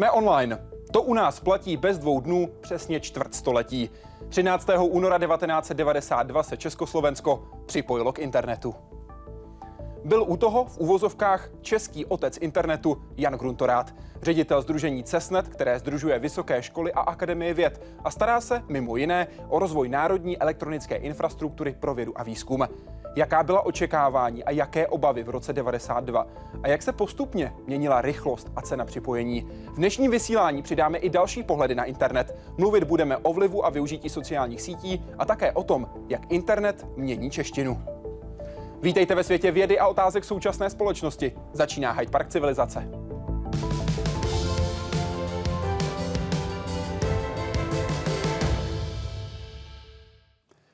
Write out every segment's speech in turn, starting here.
Jsme online. To u nás platí bez dvou dnů přesně čtvrt století. 13. února 1992 se Československo připojilo k internetu. Byl u toho v uvozovkách český otec internetu Jan Gruntorát, ředitel Združení CESNET, které združuje vysoké školy a akademie věd a stará se mimo jiné o rozvoj národní elektronické infrastruktury pro vědu a výzkum. Jaká byla očekávání a jaké obavy v roce 92? A jak se postupně měnila rychlost a cena připojení? V dnešním vysílání přidáme i další pohledy na internet. Mluvit budeme o vlivu a využití sociálních sítí a také o tom, jak internet mění češtinu. Vítejte ve světě vědy a otázek současné společnosti. Začíná Hyde Park civilizace.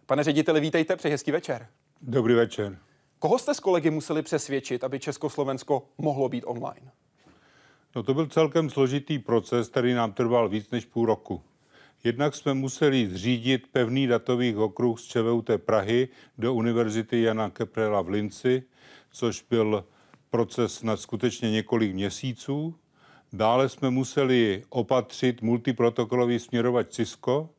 Pane řediteli, vítejte, přeji hezký večer. Dobrý večer. Koho jste s kolegy museli přesvědčit, aby Československo mohlo být online? No to byl celkem složitý proces, který nám trval víc než půl roku. Jednak jsme museli zřídit pevný datový okruh z ČVUT Prahy do Univerzity Jana Keprela v Linci, což byl proces na skutečně několik měsíců. Dále jsme museli opatřit multiprotokolový směrovač Cisco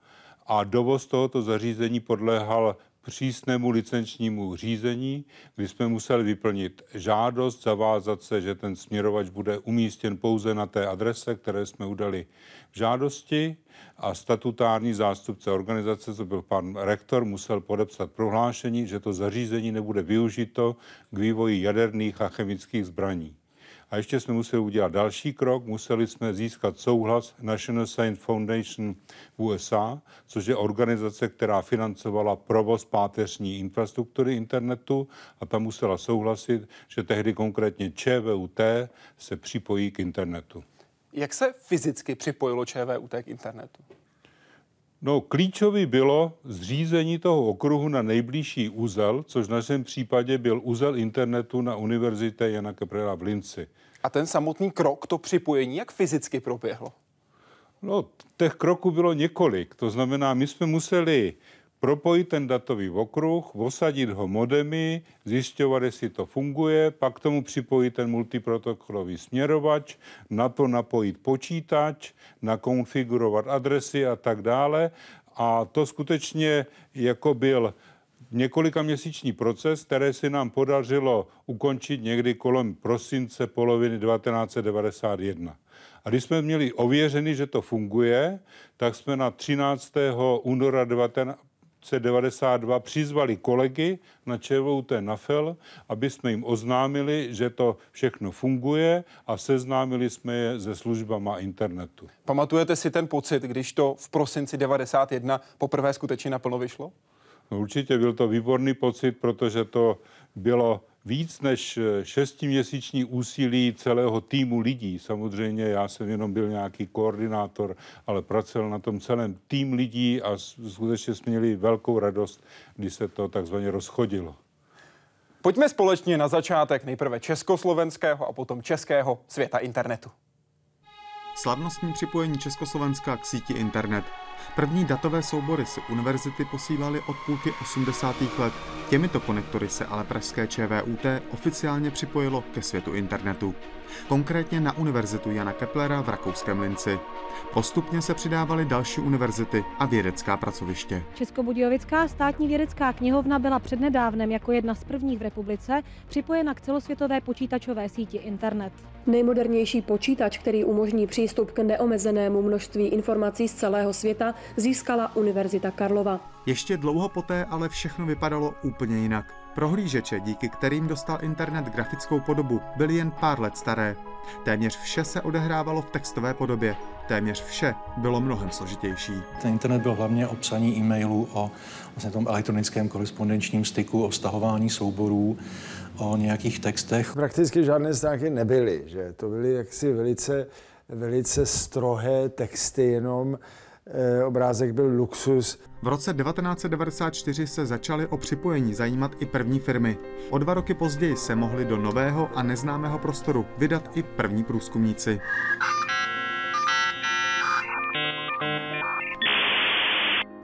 a dovoz tohoto zařízení podléhal přísnému licenčnímu řízení, kdy jsme museli vyplnit žádost, zavázat se, že ten směrovač bude umístěn pouze na té adrese, které jsme udali v žádosti a statutární zástupce organizace, co byl pan rektor, musel podepsat prohlášení, že to zařízení nebude využito k vývoji jaderných a chemických zbraní. A ještě jsme museli udělat další krok, museli jsme získat souhlas National Science Foundation v USA, což je organizace, která financovala provoz páteřní infrastruktury internetu a ta musela souhlasit, že tehdy konkrétně ČVUT se připojí k internetu. Jak se fyzicky připojilo ČVUT k internetu? No, klíčový bylo zřízení toho okruhu na nejbližší úzel, což v našem případě byl úzel internetu na Univerzitě Jana Keprela v Linci. A ten samotný krok, to připojení, jak fyzicky proběhlo? No, těch kroků bylo několik. To znamená, my jsme museli propojit ten datový okruh, osadit ho modemy, zjišťovat, jestli to funguje, pak k tomu připojit ten multiprotokolový směrovač, na to napojit počítač, nakonfigurovat adresy a tak dále. A to skutečně jako byl několika měsíční proces, který se nám podařilo ukončit někdy kolem prosince poloviny 1991. A když jsme měli ověřený, že to funguje, tak jsme na 13. února 1992 přizvali kolegy na ČVUT NAFEL, aby jsme jim oznámili, že to všechno funguje a seznámili jsme je se službama internetu. Pamatujete si ten pocit, když to v prosinci 91 poprvé skutečně naplno vyšlo? No určitě byl to výborný pocit, protože to bylo víc než šestiměsíční úsilí celého týmu lidí. Samozřejmě já jsem jenom byl nějaký koordinátor, ale pracoval na tom celém tým lidí a skutečně jsme měli velkou radost, když se to takzvaně rozchodilo. Pojďme společně na začátek nejprve československého a potom českého světa internetu. Slavnostní připojení Československa k síti internet První datové soubory si univerzity posílaly od půlky 80. let. Těmito konektory se ale pražské ČVUT oficiálně připojilo ke světu internetu. Konkrétně na univerzitu Jana Keplera v Rakouském Linci. Postupně se přidávaly další univerzity a vědecká pracoviště. Českobudějovická státní vědecká knihovna byla přednedávnem jako jedna z prvních v republice připojena k celosvětové počítačové síti internet. Nejmodernější počítač, který umožní přístup k neomezenému množství informací z celého světa, získala Univerzita Karlova. Ještě dlouho poté ale všechno vypadalo úplně jinak. Prohlížeče, díky kterým dostal internet grafickou podobu, byly jen pár let staré. Téměř vše se odehrávalo v textové podobě. Téměř vše bylo mnohem složitější. Ten internet byl hlavně o psaní e-mailů, o vlastně tom elektronickém korespondenčním styku, o stahování souborů, o nějakých textech. Prakticky žádné stránky nebyly, že to byly jaksi velice, velice strohé texty jenom, obrázek byl luxus. V roce 1994 se začaly o připojení zajímat i první firmy. O dva roky později se mohli do nového a neznámého prostoru vydat i první průzkumníci.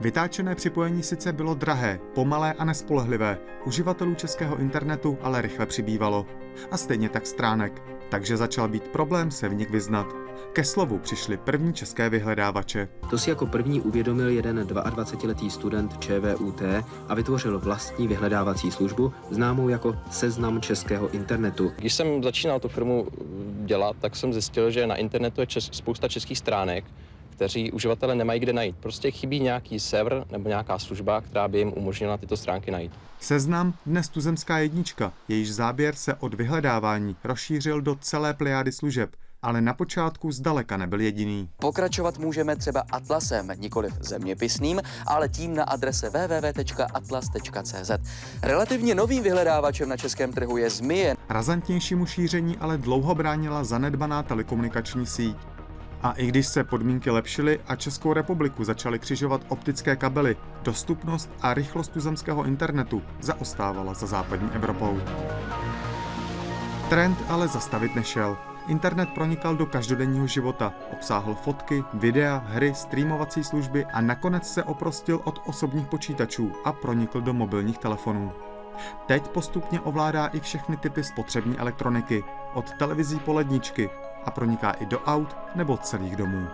Vytáčené připojení sice bylo drahé, pomalé a nespolehlivé, uživatelů českého internetu ale rychle přibývalo. A stejně tak stránek. takže začal být problém se v nich vyznat. Ke slovu přišly první české vyhledávače. To si jako první uvědomil jeden 22-letý student ČVUT a vytvořil vlastní vyhledávací službu, známou jako Seznam českého internetu. Když jsem začínal tu firmu dělat, tak jsem zjistil, že na internetu je čes- spousta českých stránek, kteří uživatelé nemají kde najít. Prostě chybí nějaký server nebo nějaká služba, která by jim umožnila tyto stránky najít. Seznam dnes tuzemská jednička, jejíž záběr se od vyhledávání rozšířil do celé plejády služeb, ale na počátku zdaleka nebyl jediný. Pokračovat můžeme třeba atlasem, nikoliv zeměpisným, ale tím na adrese www.atlas.cz. Relativně novým vyhledávačem na českém trhu je Zmije. Razantnějšímu šíření ale dlouho bránila zanedbaná telekomunikační síť. A i když se podmínky lepšily a Českou republiku začaly křižovat optické kabely, dostupnost a rychlost tuzemského internetu zaostávala za západní Evropou. Trend ale zastavit nešel. Internet pronikal do každodenního života, obsáhl fotky, videa, hry, streamovací služby a nakonec se oprostil od osobních počítačů a pronikl do mobilních telefonů. Teď postupně ovládá i všechny typy spotřební elektroniky, od televizí po ledničky a proniká i do aut nebo celých domů.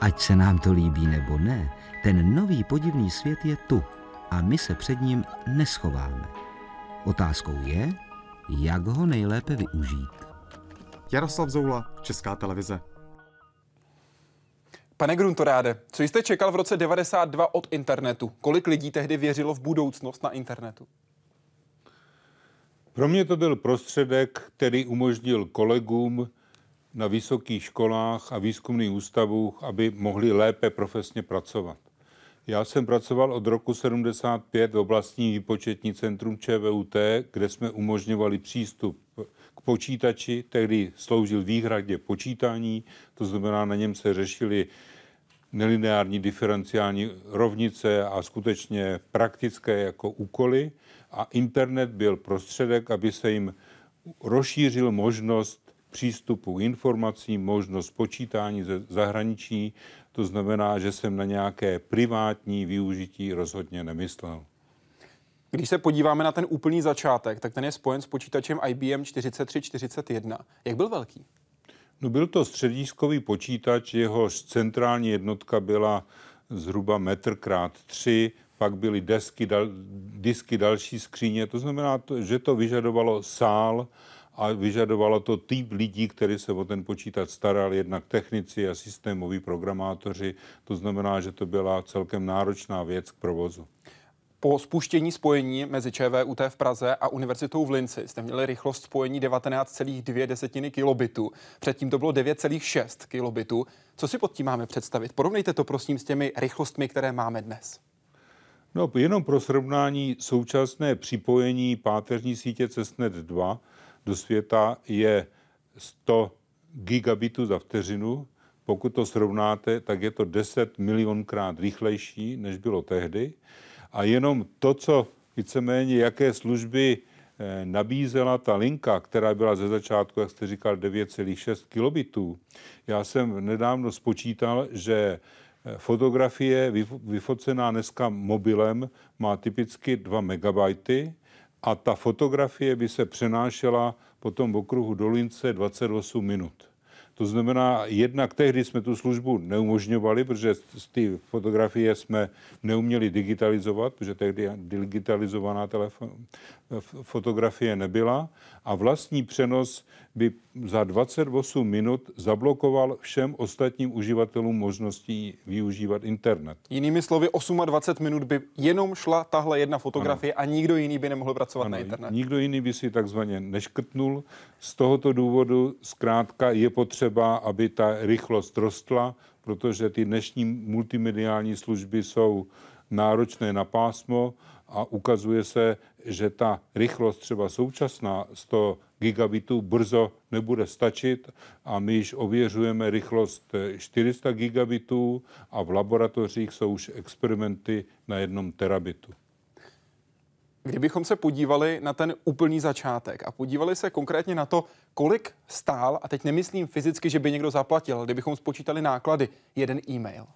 Ať se nám to líbí nebo ne, ten nový podivný svět je tu a my se před ním neschováme. Otázkou je, jak ho nejlépe využít. Jaroslav Zoula, Česká televize. Pane Gruntoráde, co jste čekal v roce 92 od internetu? Kolik lidí tehdy věřilo v budoucnost na internetu? Pro mě to byl prostředek, který umožnil kolegům na vysokých školách a výzkumných ústavech, aby mohli lépe profesně pracovat. Já jsem pracoval od roku 75 v oblastní výpočetní centrum ČVUT, kde jsme umožňovali přístup počítači, tehdy sloužil výhradě počítání, to znamená, na něm se řešily nelineární diferenciální rovnice a skutečně praktické jako úkoly. A internet byl prostředek, aby se jim rozšířil možnost přístupu k informacím, možnost počítání ze zahraničí. To znamená, že jsem na nějaké privátní využití rozhodně nemyslel. Když se podíváme na ten úplný začátek, tak ten je spojen s počítačem IBM 4341. Jak byl velký? No byl to střediskový počítač, jehož centrální jednotka byla zhruba metr krát tři, pak byly desky, dal, disky další skříně, to znamená, že to vyžadovalo sál a vyžadovalo to typ lidí, kteří se o ten počítač starali, jednak technici a systémoví programátoři, to znamená, že to byla celkem náročná věc k provozu. Po spuštění spojení mezi ČVUT v Praze a Univerzitou v Linci jste měli rychlost spojení 19,2 desetiny kilobitu. Předtím to bylo 9,6 kilobitu. Co si pod tím máme představit? Porovnejte to prosím s těmi rychlostmi, které máme dnes. No, jenom pro srovnání současné připojení páteřní sítě Cessnet 2 do světa je 100 gigabitů za vteřinu. Pokud to srovnáte, tak je to 10 milionkrát rychlejší, než bylo tehdy. A jenom to, co víceméně, jaké služby nabízela ta linka, která byla ze začátku, jak jste říkal, 9,6 kilobitů. Já jsem nedávno spočítal, že fotografie vyfocená dneska mobilem má typicky 2 megabajty a ta fotografie by se přenášela potom v okruhu Dolince 28 minut. To znamená, jednak tehdy jsme tu službu neumožňovali, protože ty fotografie jsme neuměli digitalizovat, protože tehdy digitalizovaná telefon, fotografie nebyla a vlastní přenos by za 28 minut zablokoval všem ostatním uživatelům možností využívat internet. Jinými slovy, 28 minut by jenom šla tahle jedna fotografie ano. a nikdo jiný by nemohl pracovat ano, na internet. Nikdo jiný by si takzvaně neškrtnul. Z tohoto důvodu zkrátka je potřeba, aby ta rychlost rostla, protože ty dnešní multimediální služby jsou náročné na pásmo a ukazuje se, že ta rychlost třeba současná 100 gigabitů brzo nebude stačit a my již ověřujeme rychlost 400 gigabitů a v laboratořích jsou už experimenty na jednom terabitu. Kdybychom se podívali na ten úplný začátek a podívali se konkrétně na to, kolik stál, a teď nemyslím fyzicky, že by někdo zaplatil, kdybychom spočítali náklady, jeden e-mail.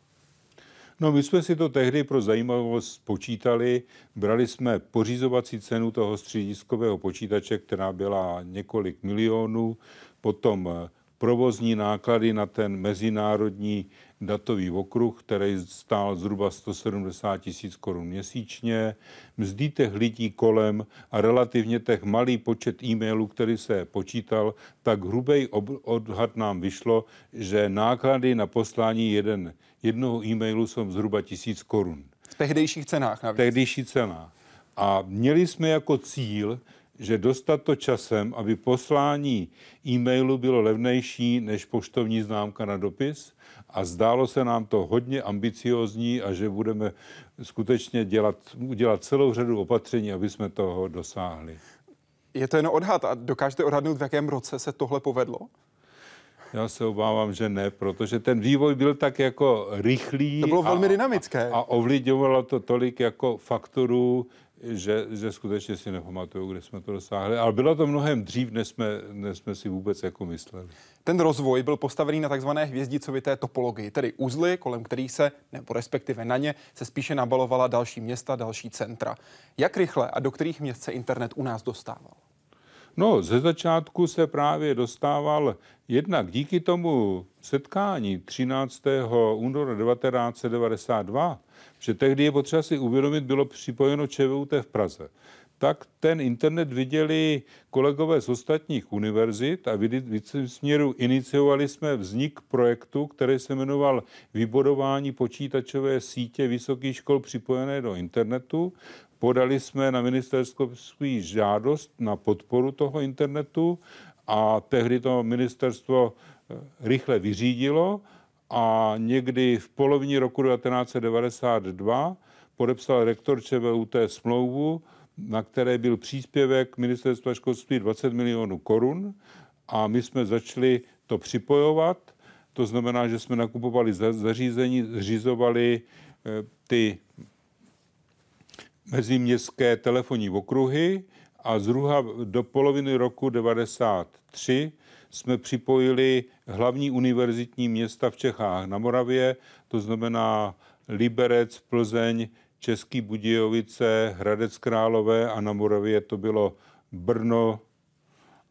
No, my jsme si to tehdy pro zajímavost počítali. Brali jsme pořizovací cenu toho střediskového počítače, která byla několik milionů, potom provozní náklady na ten mezinárodní datový okruh, který stál zhruba 170 tisíc korun měsíčně, mzdy těch lidí kolem a relativně těch malý počet e-mailů, který se počítal, tak hrubý odhad nám vyšlo, že náklady na poslání jeden, jednoho e-mailu jsou zhruba tisíc korun. V tehdejších cenách navíc. V tehdejších cenách. A měli jsme jako cíl, že dostat to časem, aby poslání e-mailu bylo levnější než poštovní známka na dopis a zdálo se nám to hodně ambiciozní a že budeme skutečně dělat, udělat celou řadu opatření, aby jsme toho dosáhli. Je to jen odhad a dokážete odhadnout, v jakém roce se tohle povedlo? Já se obávám, že ne, protože ten vývoj byl tak jako rychlý. To bylo velmi a, dynamické. A, ovlivňovalo to tolik jako faktorů, že, že skutečně si nepamatuju, kde jsme to dosáhli. Ale bylo to mnohem dřív, než jsme, než jsme si vůbec jako mysleli. Ten rozvoj byl postavený na takzvané hvězdicovité topologii, tedy uzly, kolem kterých se, nebo respektive na ně, se spíše nabalovala další města, další centra. Jak rychle a do kterých měst se internet u nás dostával? No, ze začátku se právě dostával jednak díky tomu setkání 13. února 1992, že tehdy je potřeba si uvědomit, bylo připojeno ČVUT v Praze tak ten internet viděli kolegové z ostatních univerzit a v směru iniciovali jsme vznik projektu, který se jmenoval Vybudování počítačové sítě vysokých škol připojené do internetu. Podali jsme na ministerstvo žádost na podporu toho internetu a tehdy to ministerstvo eh, rychle vyřídilo a někdy v polovině roku 1992 podepsal rektor ČVUT smlouvu, na které byl příspěvek ministerstva školství 20 milionů korun a my jsme začali to připojovat. To znamená, že jsme nakupovali zařízení, zřizovali eh, ty meziměstské telefonní okruhy a zhruba do poloviny roku 93 jsme připojili hlavní univerzitní města v Čechách na Moravě, to znamená Liberec, Plzeň, Český Budějovice, Hradec Králové a na Moravě to bylo Brno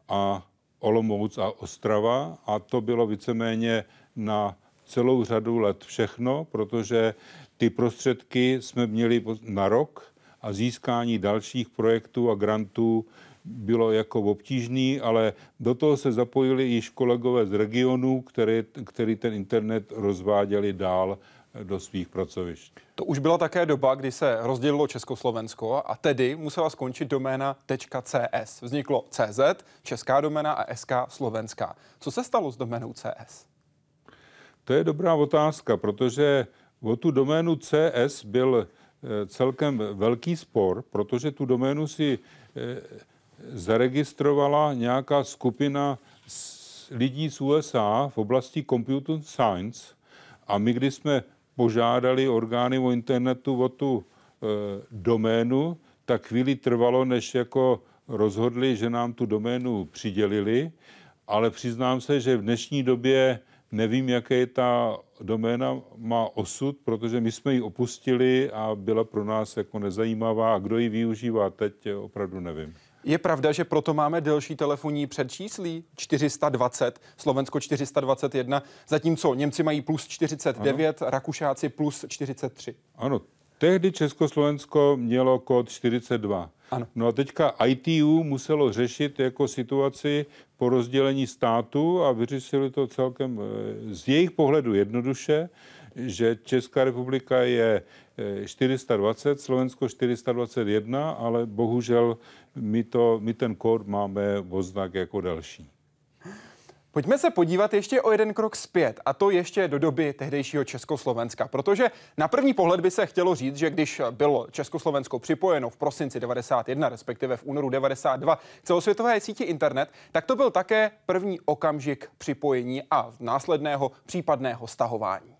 a Olomouc a Ostrava. A to bylo víceméně na celou řadu let všechno, protože ty prostředky jsme měli na rok a získání dalších projektů a grantů bylo jako obtížný, ale do toho se zapojili již kolegové z regionu, který, který ten internet rozváděli dál do svých pracovišť. To už byla také doba, kdy se rozdělilo Československo a tedy musela skončit doména .cs. Vzniklo CZ, česká doména a SK slovenská. Co se stalo s doménou CS? To je dobrá otázka, protože o tu doménu CS byl eh, celkem velký spor, protože tu doménu si eh, zaregistrovala nějaká skupina lidí z USA v oblasti computer science a my, když jsme požádali orgány o internetu o tu e, doménu, tak chvíli trvalo, než jako rozhodli, že nám tu doménu přidělili, ale přiznám se, že v dnešní době nevím, jaké ta doména má osud, protože my jsme ji opustili a byla pro nás jako nezajímavá a kdo ji využívá teď, opravdu nevím. Je pravda, že proto máme delší telefonní předčíslí 420, Slovensko 421, zatímco Němci mají plus 49, ano. Rakušáci plus 43. Ano, tehdy Československo mělo kód 42. Ano. No a teďka ITU muselo řešit jako situaci po rozdělení státu a vyřešili to celkem eh, z jejich pohledu jednoduše, že Česká republika je 420, eh, Slovensko 421, ale bohužel my, to, my ten kód máme oznak jako další. Pojďme se podívat ještě o jeden krok zpět, a to ještě do doby tehdejšího Československa, protože na první pohled by se chtělo říct, že když bylo Československo připojeno v prosinci 91, respektive v únoru 92 k celosvětové síti internet, tak to byl také první okamžik připojení a následného případného stahování.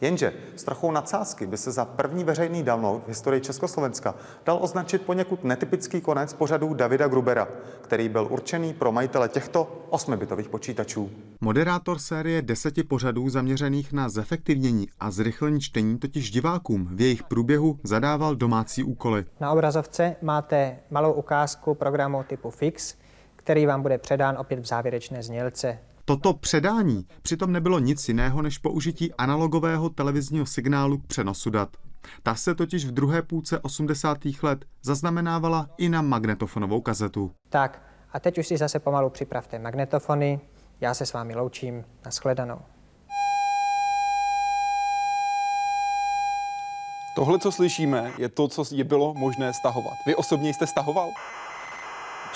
Jenže s trochou nadsázky by se za první veřejný download v historii Československa dal označit poněkud netypický konec pořadu Davida Grubera, který byl určený pro majitele těchto osmibitových počítačů. Moderátor série deseti pořadů zaměřených na zefektivnění a zrychlení čtení totiž divákům v jejich průběhu zadával domácí úkoly. Na obrazovce máte malou ukázku programu typu Fix, který vám bude předán opět v závěrečné znělce. Toto předání přitom nebylo nic jiného než použití analogového televizního signálu k přenosu dat. Ta se totiž v druhé půlce 80. let zaznamenávala i na magnetofonovou kazetu. Tak, a teď už si zase pomalu připravte magnetofony. Já se s vámi loučím. Naschledanou. Tohle, co slyšíme, je to, co je bylo možné stahovat. Vy osobně jste stahoval?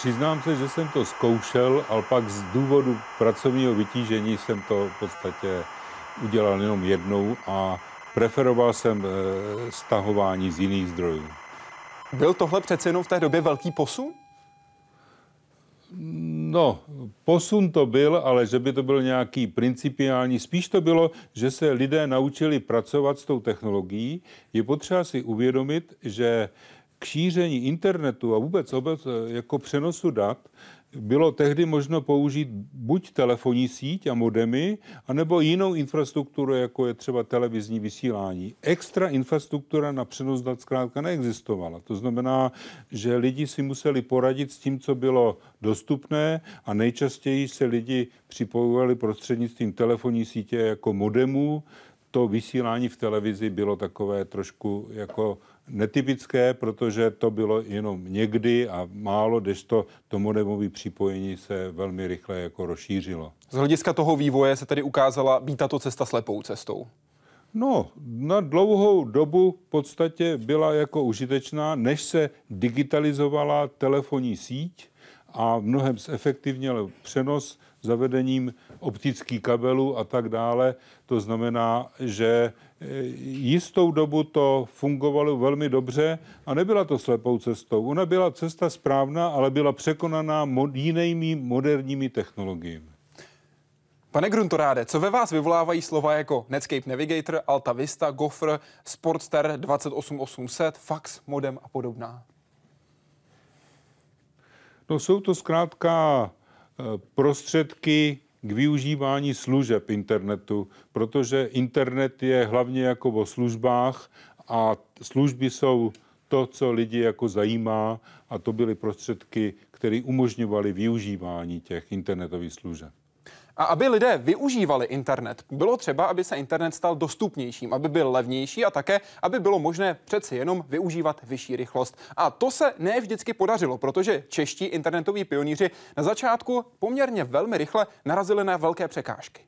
Přiznám se, že jsem to zkoušel, ale pak z důvodu pracovního vytížení jsem to v podstatě udělal jenom jednou a preferoval jsem eh, stahování z jiných zdrojů. Byl tohle přece jenom v té době velký posun? No, posun to byl, ale že by to byl nějaký principiální. Spíš to bylo, že se lidé naučili pracovat s tou technologií. Je potřeba si uvědomit, že k šíření internetu a vůbec obec jako přenosu dat bylo tehdy možno použít buď telefonní síť a modemy, anebo jinou infrastrukturu, jako je třeba televizní vysílání. Extra infrastruktura na přenos dat zkrátka neexistovala. To znamená, že lidi si museli poradit s tím, co bylo dostupné a nejčastěji se lidi připojovali prostřednictvím telefonní sítě jako modemů. To vysílání v televizi bylo takové trošku jako netypické, protože to bylo jenom někdy a málo, když to, to modemové připojení se velmi rychle jako rozšířilo. Z hlediska toho vývoje se tedy ukázala být tato cesta slepou cestou. No, na dlouhou dobu v podstatě byla jako užitečná, než se digitalizovala telefonní síť a mnohem zefektivněl přenos zavedením optických kabelů a tak dále. To znamená, že jistou dobu to fungovalo velmi dobře a nebyla to slepou cestou. Ona byla cesta správná, ale byla překonaná mod, jinými moderními technologiemi. Pane Gruntoráde, co ve vás vyvolávají slova jako Netscape Navigator, Alta Vista, Gopher, Sportster 28800, fax, modem a podobná? No jsou to zkrátka e, prostředky k využívání služeb internetu, protože internet je hlavně jako o službách a služby jsou to, co lidi jako zajímá a to byly prostředky, které umožňovaly využívání těch internetových služeb. A aby lidé využívali internet, bylo třeba, aby se internet stal dostupnějším, aby byl levnější a také, aby bylo možné přeci jenom využívat vyšší rychlost. A to se ne vždycky podařilo, protože čeští internetoví pionýři na začátku poměrně velmi rychle narazili na velké překážky.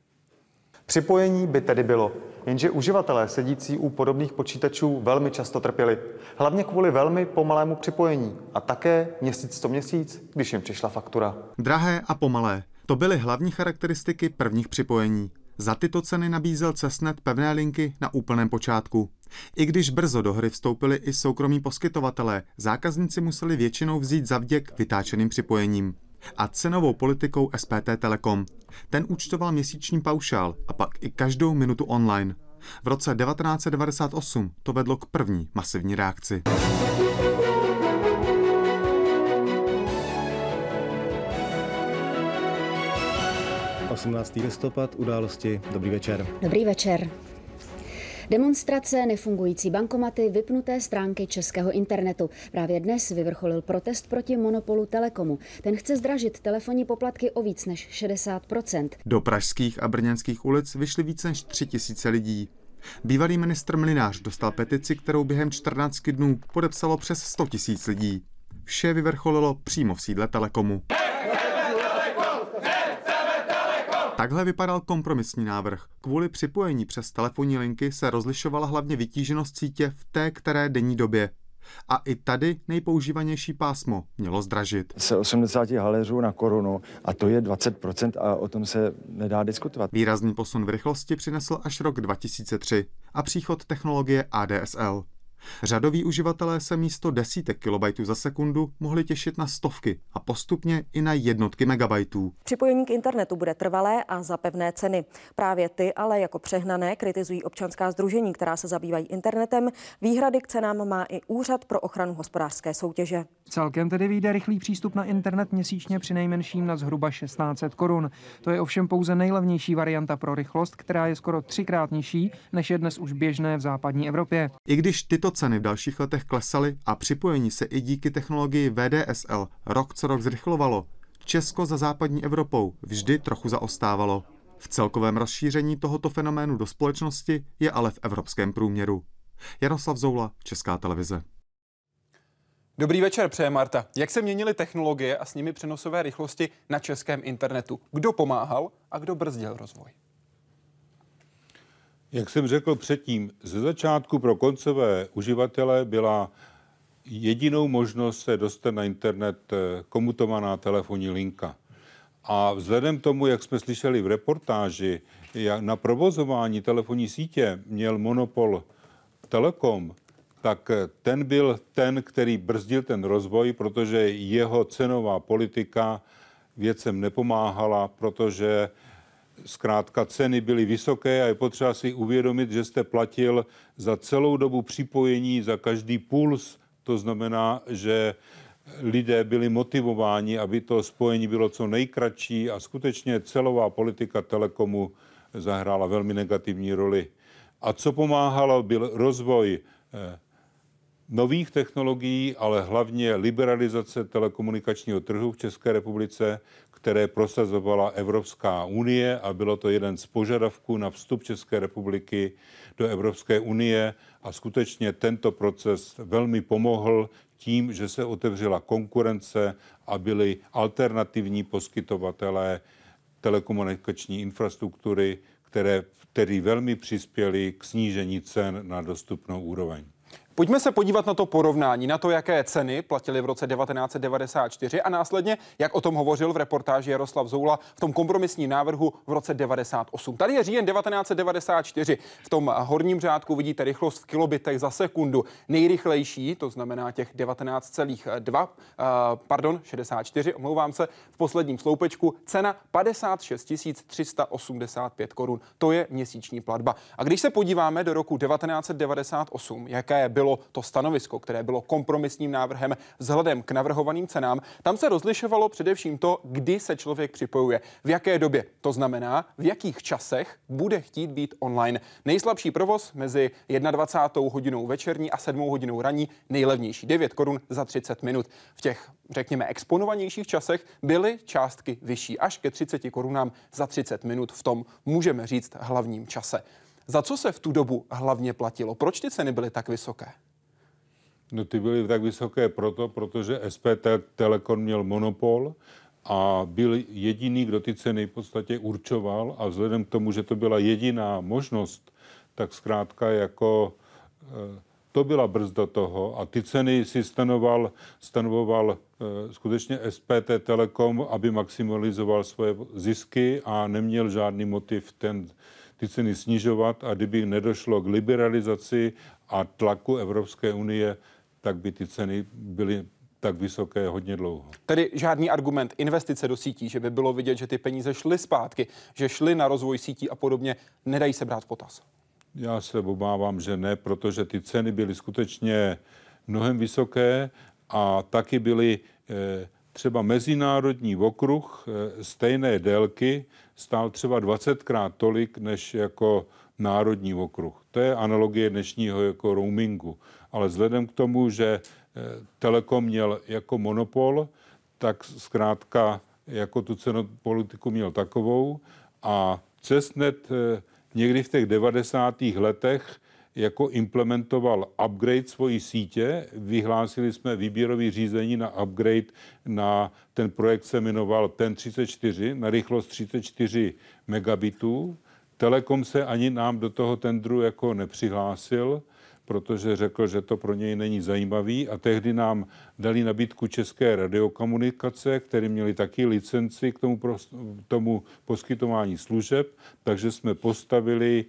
Připojení by tedy bylo, jenže uživatelé sedící u podobných počítačů velmi často trpěli. Hlavně kvůli velmi pomalému připojení a také měsíc to měsíc, když jim přišla faktura. Drahé a pomalé. To byly hlavní charakteristiky prvních připojení. Za tyto ceny nabízel Cessnet pevné linky na úplném počátku. I když brzo do hry vstoupili i soukromí poskytovatelé, zákazníci museli většinou vzít zavděk vytáčeným připojením. A cenovou politikou SPT Telekom. Ten účtoval měsíční paušál a pak i každou minutu online. V roce 1998 to vedlo k první masivní reakci. 18. listopad, události. Dobrý večer. Dobrý večer. Demonstrace, nefungující bankomaty, vypnuté stránky českého internetu. Právě dnes vyvrcholil protest proti monopolu Telekomu. Ten chce zdražit telefonní poplatky o víc než 60% Do pražských a brněnských ulic vyšly více než 3 tisíce lidí. Bývalý ministr Mlinář dostal petici, kterou během 14 dnů podepsalo přes 100 tisíc lidí. Vše vyvrcholilo přímo v sídle Telekomu. Takhle vypadal kompromisní návrh. Kvůli připojení přes telefonní linky se rozlišovala hlavně vytíženost sítě v té které denní době. A i tady nejpoužívanější pásmo mělo zdražit. Se 80 haléřů na korunu a to je 20% a o tom se nedá diskutovat. Výrazný posun v rychlosti přinesl až rok 2003 a příchod technologie ADSL. Řadoví uživatelé se místo desítek kilobajtů za sekundu mohli těšit na stovky a postupně i na jednotky megabajtů. Připojení k internetu bude trvalé a za pevné ceny. Právě ty ale jako přehnané kritizují občanská združení, která se zabývají internetem. Výhrady k cenám má i Úřad pro ochranu hospodářské soutěže. Celkem tedy vyjde rychlý přístup na internet měsíčně při nejmenším na zhruba 1600 korun. To je ovšem pouze nejlevnější varianta pro rychlost, která je skoro třikrát nižší, než je dnes už běžné v západní Evropě. I když tyto ceny v dalších letech klesaly a připojení se i díky technologii VDSL rok co rok zrychlovalo, Česko za západní Evropou vždy trochu zaostávalo. V celkovém rozšíření tohoto fenoménu do společnosti je ale v evropském průměru. Jaroslav Zoula, Česká televize. Dobrý večer, přeje Marta. Jak se měnily technologie a s nimi přenosové rychlosti na českém internetu? Kdo pomáhal a kdo brzdil rozvoj? Jak jsem řekl předtím, ze začátku pro koncové uživatele byla jedinou možnost se dostat na internet eh, komutovaná telefonní linka. A vzhledem k tomu, jak jsme slyšeli v reportáži, na provozování telefonní sítě měl monopol Telekom, tak eh, ten byl ten, který brzdil ten rozvoj, protože jeho cenová politika věcem nepomáhala, protože zkrátka ceny byly vysoké a je potřeba si uvědomit, že jste platil za celou dobu připojení, za každý puls. To znamená, že lidé byli motivováni, aby to spojení bylo co nejkratší a skutečně celová politika Telekomu zahrála velmi negativní roli. A co pomáhalo, byl rozvoj eh, nových technologií, ale hlavně liberalizace telekomunikačního trhu v České republice, které prosazovala Evropská unie a bylo to jeden z požadavků na vstup České republiky do Evropské unie a skutečně tento proces velmi pomohl tím, že se otevřela konkurence a byly alternativní poskytovatelé telekomunikační infrastruktury, které, které velmi přispěly k snížení cen na dostupnou úroveň. Pojďme se podívat na to porovnání, na to, jaké ceny platily v roce 1994 a následně, jak o tom hovořil v reportáži Jaroslav Zoula v tom kompromisním návrhu v roce 98. Tady je říjen 1994. V tom horním řádku vidíte rychlost v kilobitech za sekundu. Nejrychlejší, to znamená těch 19,2, uh, pardon, 64, omlouvám se, v posledním sloupečku cena 56 385 korun. To je měsíční platba. A když se podíváme do roku 1998, jaké bylo bylo to stanovisko, které bylo kompromisním návrhem vzhledem k navrhovaným cenám. Tam se rozlišovalo především to, kdy se člověk připojuje, v jaké době. To znamená, v jakých časech bude chtít být online. Nejslabší provoz mezi 21. hodinou večerní a 7 hodinou raní, nejlevnější 9 korun za 30 minut. V těch, řekněme, exponovanějších časech byly částky vyšší až ke 30 korunám za 30 minut v tom, můžeme říct, hlavním čase. Za co se v tu dobu hlavně platilo? Proč ty ceny byly tak vysoké? No ty byly tak vysoké proto, protože SPT Telekon měl monopol a byl jediný, kdo ty ceny v podstatě určoval a vzhledem k tomu, že to byla jediná možnost, tak zkrátka jako eh, to byla brzda toho a ty ceny si stanoval, stanovoval eh, skutečně SPT Telekom, aby maximalizoval svoje zisky a neměl žádný motiv ten ty ceny snižovat a kdyby nedošlo k liberalizaci a tlaku Evropské unie, tak by ty ceny byly tak vysoké hodně dlouho. Tedy žádný argument investice do sítí, že by bylo vidět, že ty peníze šly zpátky, že šly na rozvoj sítí a podobně, nedají se brát v potaz. Já se obávám, že ne, protože ty ceny byly skutečně mnohem vysoké a taky byly eh, třeba mezinárodní okruh eh, stejné délky stál třeba 20krát tolik, než jako národní okruh. To je analogie dnešního jako roamingu. Ale vzhledem k tomu, že eh, Telekom měl jako monopol, tak zkrátka jako tu cenopolitiku měl takovou a Cestnet eh, někdy v těch 90. letech jako implementoval upgrade svojí sítě. Vyhlásili jsme výběrový řízení na upgrade na ten projekt se jmenoval TEN 34 na rychlost 34 megabitů. Telekom se ani nám do toho tendru jako nepřihlásil, protože řekl, že to pro něj není zajímavý a tehdy nám dali nabídku České radiokomunikace, které měli taky licenci k tomu, tomu poskytování služeb, takže jsme postavili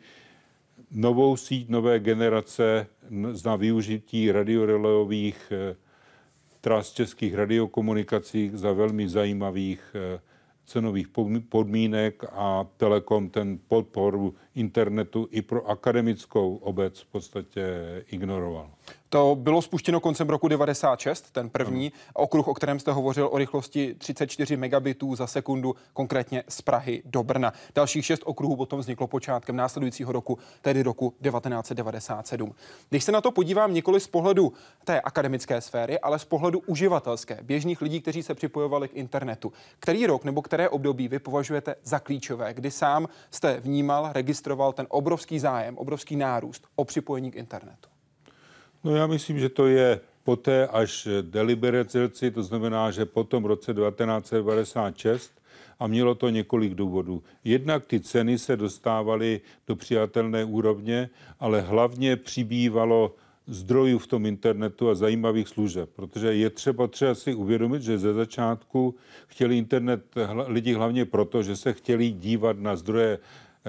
novou síť nové generace na využití radiorelejových eh, tras českých radiokomunikací za velmi zajímavých eh, cenových podmínek a Telekom ten podporu internetu i pro akademickou obec v podstatě ignoroval. To bylo spuštěno koncem roku 96, ten první okruh, o kterém jste hovořil o rychlosti 34 megabitů za sekundu, konkrétně z Prahy do Brna. Dalších šest okruhů potom vzniklo počátkem následujícího roku, tedy roku 1997. Když se na to podívám nikoli z pohledu té akademické sféry, ale z pohledu uživatelské, běžných lidí, kteří se připojovali k internetu, který rok nebo které období vy považujete za klíčové, kdy sám jste vnímal, registroval ten obrovský zájem, obrovský nárůst o připojení k internetu? No já myslím, že to je poté až deliberaci, to znamená, že potom v roce 1996 a mělo to několik důvodů. Jednak ty ceny se dostávaly do přijatelné úrovně, ale hlavně přibývalo zdrojů v tom internetu a zajímavých služeb, protože je třeba třeba si uvědomit, že ze začátku chtěli internet lidi hlavně proto, že se chtěli dívat na zdroje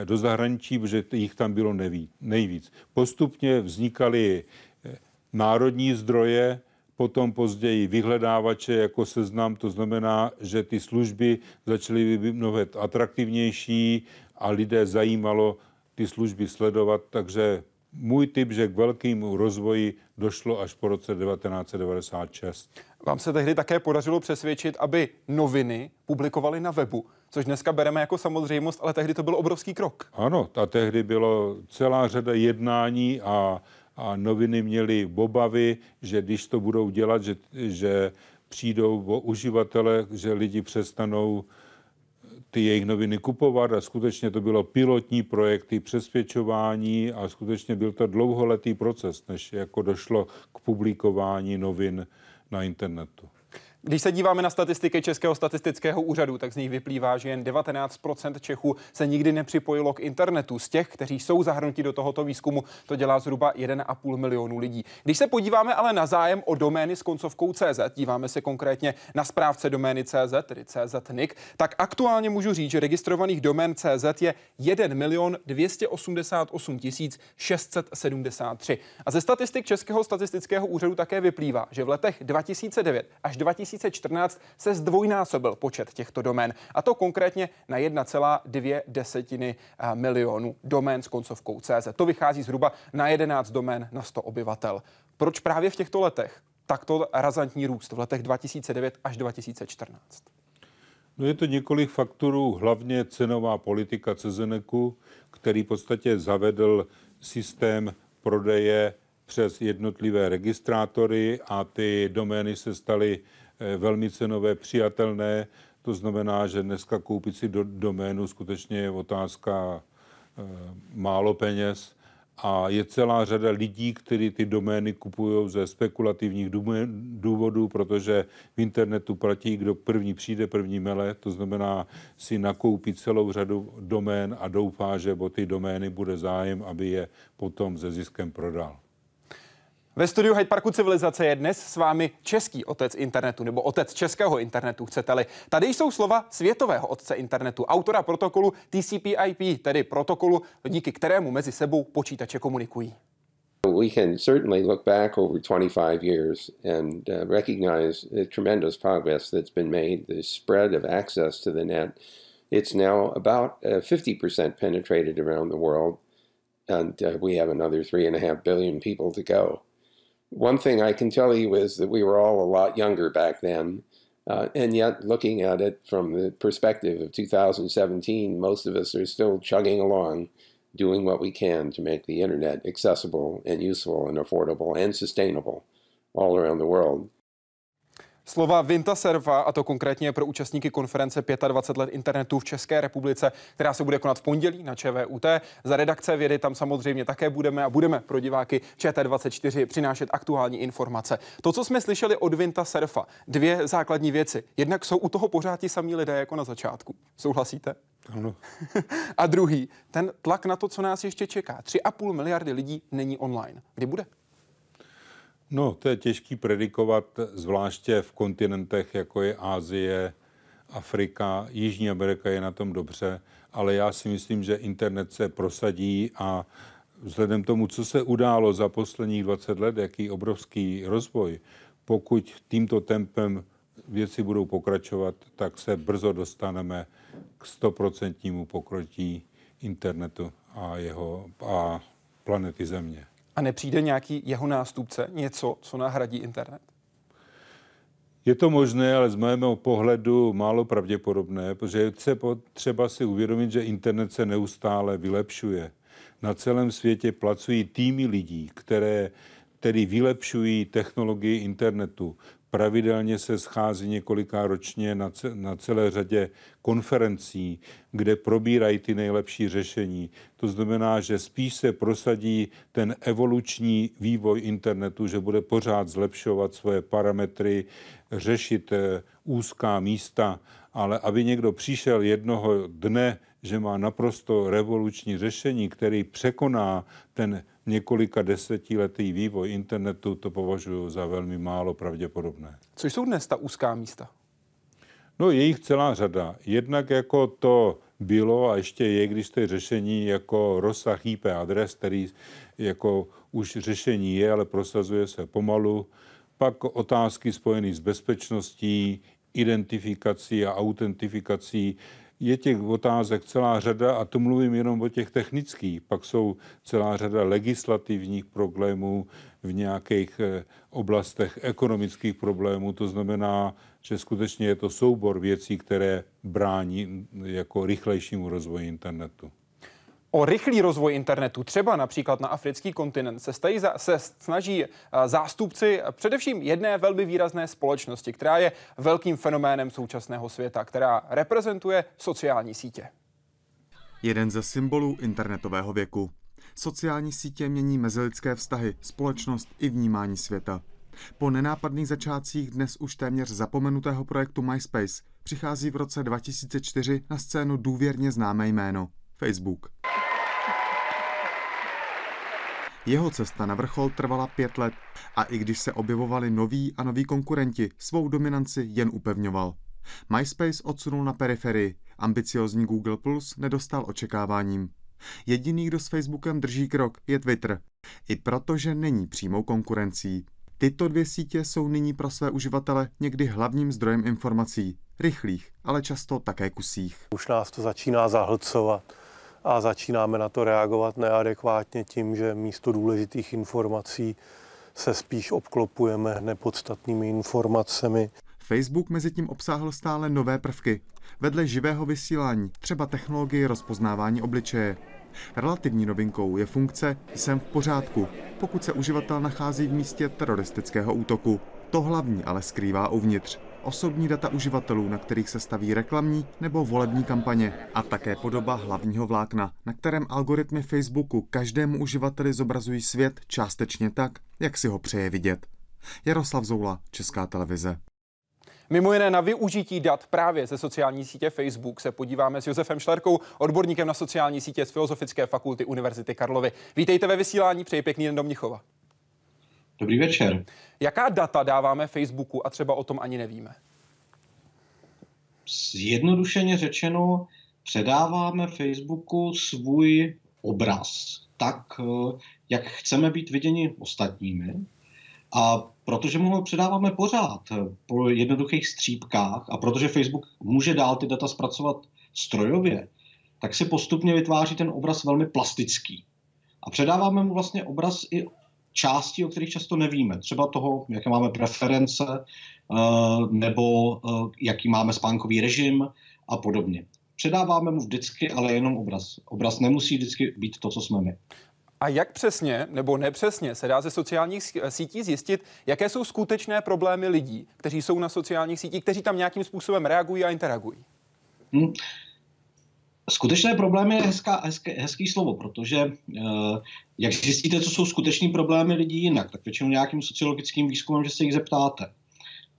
do zahraničí, protože jich tam bylo nejvíc. Postupně vznikaly národní zdroje, potom později vyhledávače jako seznam, to znamená, že ty služby začaly být mnohem atraktivnější a lidé zajímalo ty služby sledovat, takže můj typ, že k velkému rozvoji došlo až po roce 1996. Vám se tehdy také podařilo přesvědčit, aby noviny publikovaly na webu, což dneska bereme jako samozřejmost, ale tehdy to byl obrovský krok. Ano, a tehdy bylo celá řada jednání a a noviny měly obavy, že když to budou dělat, že, že přijdou o uživatele, že lidi přestanou ty jejich noviny kupovat a skutečně to bylo pilotní projekty přesvědčování a skutečně byl to dlouholetý proces, než jako došlo k publikování novin na internetu. Když se díváme na statistiky Českého statistického úřadu, tak z nich vyplývá, že jen 19% Čechů se nikdy nepřipojilo k internetu. Z těch, kteří jsou zahrnuti do tohoto výzkumu, to dělá zhruba 1,5 milionu lidí. Když se podíváme ale na zájem o domény s koncovkou CZ, díváme se konkrétně na správce domény CZ, tedy CZ.NIC, tak aktuálně můžu říct, že registrovaných domén CZ je 1 milion 288 673. A ze statistik Českého statistického úřadu také vyplývá, že v letech 2009 až 2000 2014 se zdvojnásobil počet těchto domén, a to konkrétně na 1,2 desetiny eh, milionu domén s koncovkou CZ. To vychází zhruba na 11 domén na 100 obyvatel. Proč právě v těchto letech takto razantní růst v letech 2009 až 2014? No je to několik faktorů, hlavně cenová politika CZNEKu, který v podstatě zavedl systém prodeje přes jednotlivé registrátory a ty domény se staly velmi cenové, přijatelné. To znamená, že dneska koupit si do, doménu skutečně je otázka e, málo peněz a je celá řada lidí, kteří ty domény kupují ze spekulativních důvodů, protože v internetu platí, kdo první přijde, první mele, to znamená si nakoupit celou řadu domén a doufá, že o ty domény bude zájem, aby je potom ze ziskem prodal. Ve studiu Hyde Parku Civilizace je dnes s vámi český otec internetu, nebo otec českého internetu, chcete-li. Tady jsou slova světového otce internetu, autora protokolu TCP/IP, tedy protokolu, díky kterému mezi sebou počítače komunikují. We can certainly look back over 25 years and uh, recognize the tremendous progress that's been made, the spread of access to the net. It's now about uh, 50% penetrated around the world, and uh, we have another three and a half billion people to go. One thing I can tell you is that we were all a lot younger back then. Uh, and yet, looking at it from the perspective of 2017, most of us are still chugging along, doing what we can to make the internet accessible and useful and affordable and sustainable all around the world. Slova Vinta Serva, a to konkrétně pro účastníky konference 25 let internetu v České republice, která se bude konat v pondělí na ČVUT. Za redakce vědy tam samozřejmě také budeme a budeme pro diváky ČT24 přinášet aktuální informace. To, co jsme slyšeli od Vinta Serfa, dvě základní věci. Jednak jsou u toho pořád ti samí lidé jako na začátku. Souhlasíte? Ano. a druhý, ten tlak na to, co nás ještě čeká. 3,5 miliardy lidí není online. Kdy bude? No, to je těžký predikovat, zvláště v kontinentech, jako je Ázie, Afrika, Jižní Amerika je na tom dobře, ale já si myslím, že internet se prosadí a vzhledem tomu, co se událo za posledních 20 let, jaký obrovský rozvoj, pokud tímto tempem věci budou pokračovat, tak se brzo dostaneme k stoprocentnímu pokrytí internetu a, jeho, a planety Země. A nepřijde nějaký jeho nástupce, něco, co nahradí internet? Je to možné, ale z mého pohledu málo pravděpodobné, protože je třeba si uvědomit, že internet se neustále vylepšuje. Na celém světě pracují týmy lidí, které tedy vylepšují technologii internetu. Pravidelně se schází několika ročně na, na celé řadě konferencí, kde probírají ty nejlepší řešení. To znamená, že spíš se prosadí ten evoluční vývoj internetu, že bude pořád zlepšovat svoje parametry, řešit eh, úzká místa, ale aby někdo přišel jednoho dne, že má naprosto revoluční řešení, který překoná ten několika desetiletý vývoj internetu, to považuji za velmi málo pravděpodobné. Co jsou dnes ta úzká místa? No je jich celá řada. Jednak jako to bylo a ještě je, když to je řešení jako rozsah IP adres, který jako už řešení je, ale prosazuje se pomalu. Pak otázky spojené s bezpečností, identifikací a autentifikací je těch otázek celá řada a to mluvím jenom o těch technických. Pak jsou celá řada legislativních problémů v nějakých eh, oblastech ekonomických problémů. To znamená, že skutečně je to soubor věcí, které brání jako rychlejšímu rozvoji internetu. O rychlý rozvoj internetu, třeba například na africký kontinent, se, stají, se snaží eh, zástupci především jedné velmi výrazné společnosti, která je velkým fenoménem současného světa, která reprezentuje sociální sítě. Jeden ze symbolů internetového věku. Sociální sítě mění mezilidské vztahy, společnost i vnímání světa. Po nenápadných začátcích dnes už téměř zapomenutého projektu MySpace přichází v roce 2004 na scénu důvěrně známé jméno Facebook. Jeho cesta na vrchol trvala pět let a i když se objevovali noví a noví konkurenti, svou dominanci jen upevňoval. MySpace odsunul na periferii, ambiciozní Google Plus nedostal očekáváním. Jediný, kdo s Facebookem drží krok, je Twitter. I protože není přímou konkurencí. Tyto dvě sítě jsou nyní pro své uživatele někdy hlavním zdrojem informací. Rychlých, ale často také kusích. Už nás to začíná zahlcovat a začínáme na to reagovat neadekvátně tím, že místo důležitých informací se spíš obklopujeme nepodstatnými informacemi. Facebook mezi tím obsáhl stále nové prvky. Vedle živého vysílání, třeba technologie rozpoznávání obličeje. Relativní novinkou je funkce Jsem v pořádku, pokud se uživatel nachází v místě teroristického útoku. To hlavní ale skrývá uvnitř osobní data uživatelů, na kterých se staví reklamní nebo volební kampaně a také podoba hlavního vlákna, na kterém algoritmy Facebooku každému uživateli zobrazují svět částečně tak, jak si ho přeje vidět. Jaroslav Zoula, Česká televize. Mimo jiné na využití dat právě ze sociální sítě Facebook se podíváme s Josefem Šlerkou, odborníkem na sociální sítě z Filozofické fakulty Univerzity Karlovy. Vítejte ve vysílání, přeji pěkný den do Mnichova. Dobrý večer. Jaká data dáváme Facebooku a třeba o tom ani nevíme? Zjednodušeně řečeno, předáváme Facebooku svůj obraz, tak eh, jak chceme být viděni ostatními. A protože mu ho předáváme pořád eh, po jednoduchých střípkách a protože Facebook může dál ty data zpracovat strojově, tak si postupně vytváří ten obraz velmi plastický. A předáváme mu vlastně obraz i částí, o kterých často nevíme. Třeba toho, jaké máme preference, eh, nebo eh, jaký máme spánkový režim a podobně. Předáváme mu vždycky, ale jenom obraz. Obraz nemusí vždycky být to, co jsme my. A jak přesně nebo nepřesně se dá ze sociálních sítí zjistit, jaké jsou skutečné problémy lidí, kteří jsou na sociálních sítích, kteří tam nějakým způsobem reagují a interagují? Hmm. Skutečné problémy je hezká, hezké, hezký slovo, protože uh, jak zjistíte, co jsou skutečné problémy lidí jinak, tak většinou nějakým sociologickým výzkumem, že se jich zeptáte.